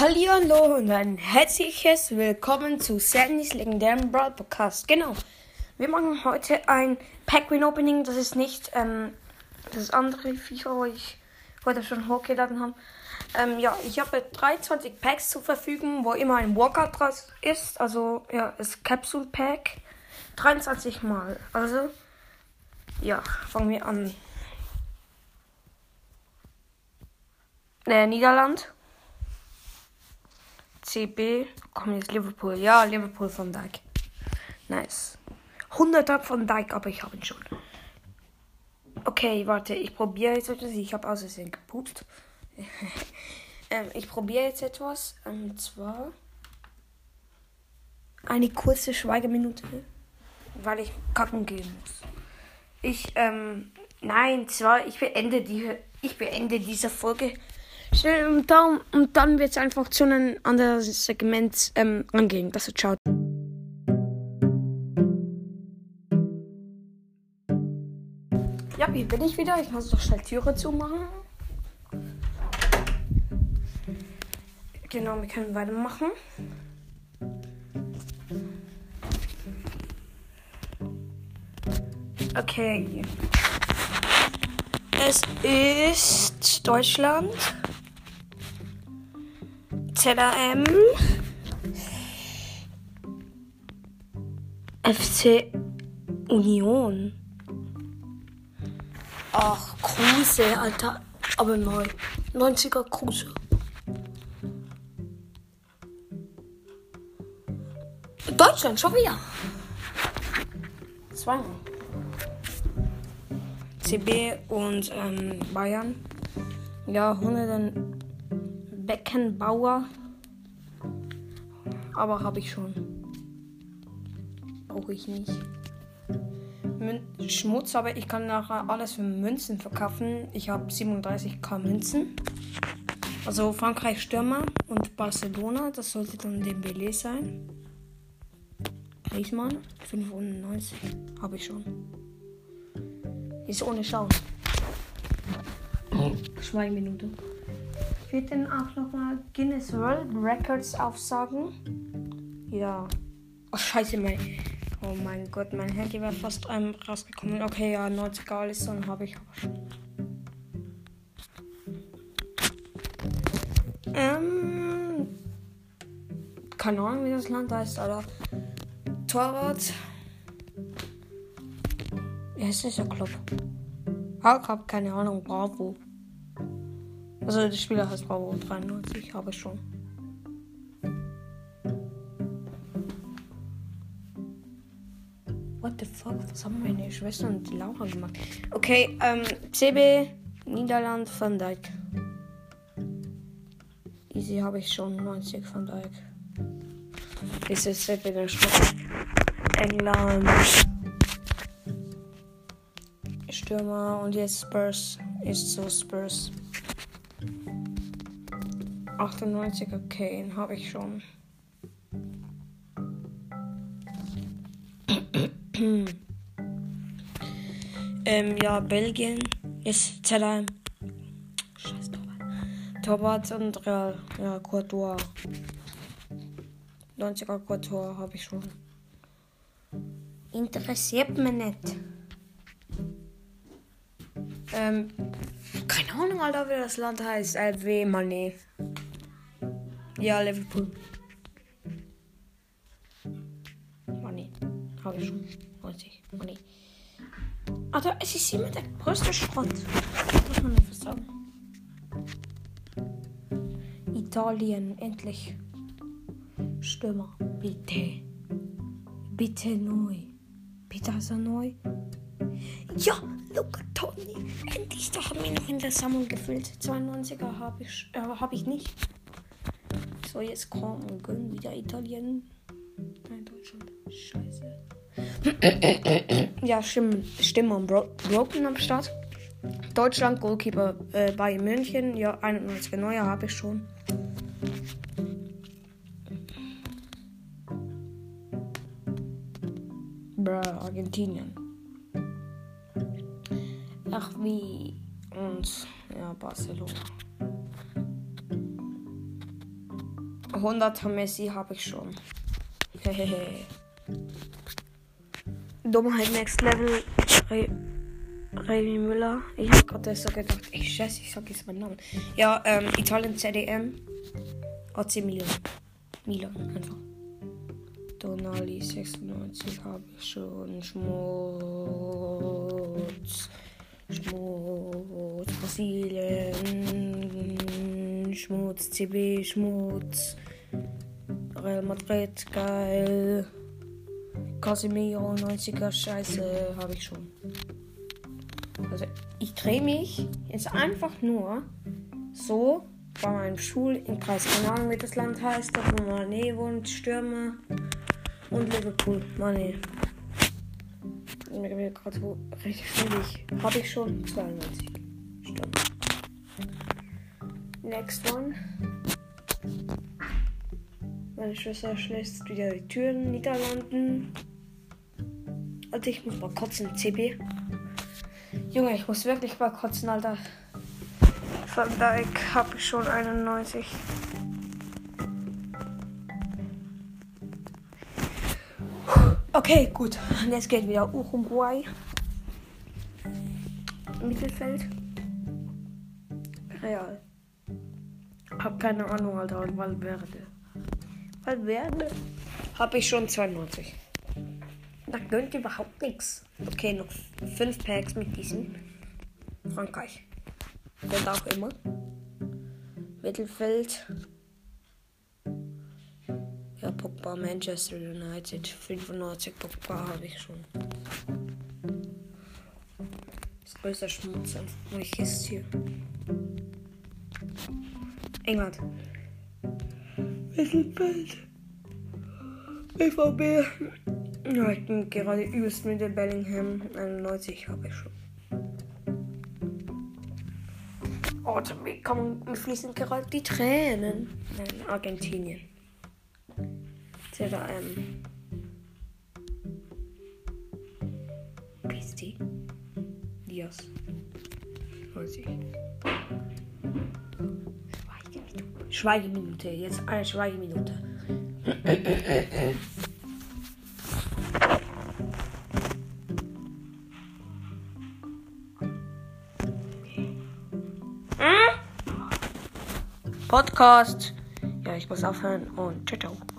Hallo und ein herzliches Willkommen zu Sandys legendären Brawl Podcast. Genau. Wir machen heute ein Pack-Win Opening. Das ist nicht ähm, das andere FIFA, wo ich heute schon hochgeladen habe. Ähm, ja, ich habe 23 Packs zur Verfügung, wo immer ein Walkout draus ist. Also, ja, das Capsule Pack. 23 Mal. Also, ja, fangen wir an. Äh, Niederland. CB. Komm jetzt Liverpool. Ja, Liverpool von Dijk. Nice. 100 von Dijk, aber ich habe ihn schon. Okay, warte, ich probiere jetzt etwas. Ich habe Versehen gepupst. ähm, ich probiere jetzt etwas. Und zwar eine kurze Schweigeminute, weil ich kacken gehen muss. Ich, ähm, nein, zwar, ich beende die, ich beende diese Folge schnell und dann, und dann wird es einfach zu einem anderen Segment ähm, angehen. Das ist ciao. Ja, hier bin ich wieder. Ich muss doch schnell Türe zumachen. Genau, wir können weitermachen. Okay. Es ist Deutschland. ZAM. FC Union. Ach, Kruse, Alter. Aber neu. 90er Kruse. Deutschland, schon wieder. Zweimal. CB und ähm, Bayern. Ja, 100 Beckenbauer. Aber habe ich schon. Brauche ich nicht. Mün Schmutz, aber ich kann nachher alles für Münzen verkaufen. Ich habe 37k Münzen. Also Frankreich Stürmer und Barcelona, das sollte dann Dembele sein. Griezmann, 95, habe ich schon. Ist ohne Chance. Schweigeminute. Ich würde dann auch nochmal Guinness World Records aufsagen. Ja. Oh, scheiße, mein. Oh mein Gott, mein Handy wäre fast einem rausgekommen. Okay, ja, 90er Allison habe ich aber schon. Ähm. Keine Ahnung, wie das Land heißt, Alter. Torwart. Wie heißt dieser Club? Hulk hab keine Ahnung, Bravo. Also der Spieler heißt Bravo 93, habe ich schon. What the fuck? Was haben meine Schwester und Laura gemacht? Okay, ähm, CB, Niederland, Van Dijk. Easy habe ich schon, 90 Van Dijk. Ist CB der Stadt. England. Stürmer und jetzt Spurs ist so Spurs. 98er Kane habe ich schon. ähm, ja, Belgien ist Zellheim. Scheiß Torwart. Torwart und Real. Ja, Courtois. 90er Courtois habe ich schon. Interessiert mich nicht. Ähm, keine Ahnung, Alter, wie das Land heißt. LW Money. Ja, Liverpool. Money. Habe ich schon. 90. Money. Alter, es ist immer der größte Schrott. Muss man einfach sagen. Italien, endlich. Stürmer, bitte. Bitte neu. Bitte er neu. Ja, Luca Toni. Endlich, da haben wir noch in der Sammlung gefüllt. 92er habe ich, äh, hab ich nicht. So, jetzt komm und gönn wieder Italien. Nein, Deutschland. Scheiße. ja. Stimme Bro Broken am Start. Deutschland, Goalkeeper äh, Bayern München. Ja, 91er Neuer habe ich schon. Bruh, Argentinien. Ach wie. Und ja, Barcelona. 100er Messi habe ich schon. Hehehe. Dummheit Next Level. Re Revi Müller. Ich habe gerade so gedacht, ey, scheiße, ich sag jetzt meinen Namen. Ja, ähm, Italien CDM. AC Milan. Milan, einfach. Donali 96 habe ich schon. Schmutz. Schmutz. Brasilien. Schmutz. CB. Schmutz. Real Madrid. Geil. Casemiro 90er. Scheiße. Habe ich schon. Also ich drehe mich jetzt einfach nur so bei meinem Schul im Kreis. Keine Ahnung, wie das Land heißt, da wo Mané wohnt, Stürmer und Liverpool. Mané. Mir wird gerade so richtig schwierig. Habe ich schon 92 Stunden. Next one. Meine Schwester schließt wieder die Türen Niederlanden. Also ich muss mal kotzen, CB. Junge, ich muss wirklich mal kotzen, Alter. Van Dijk habe ich schon 91. Okay, gut. Und jetzt geht wieder Uruguay. Mittelfeld. Real. Hab keine Ahnung, Alter. Und Valverde. Valverde. Habe ich schon 92. Da gönnt überhaupt nichts. Okay, noch 5 Packs mit diesem. Frankreich. Und auch immer. Mittelfeld. Ja, Pogba, Manchester United. 95 Pogba habe ich schon. Das größte Schmutz. Welches ist hier? England. Mittelfeld. BVB. Ja, ich bin gerade übelst mit der Bellingham. 91 habe ich schon. Oh, mir, kommen, mir fließen gerade die Tränen. Nein, Argentinien. ZRM. Wie ist die? Diaz. 90. Schweigeminute. Schweigeminute. Jetzt eine Schweigeminute. Podcast. Ja, ich muss aufhören und ciao, ciao.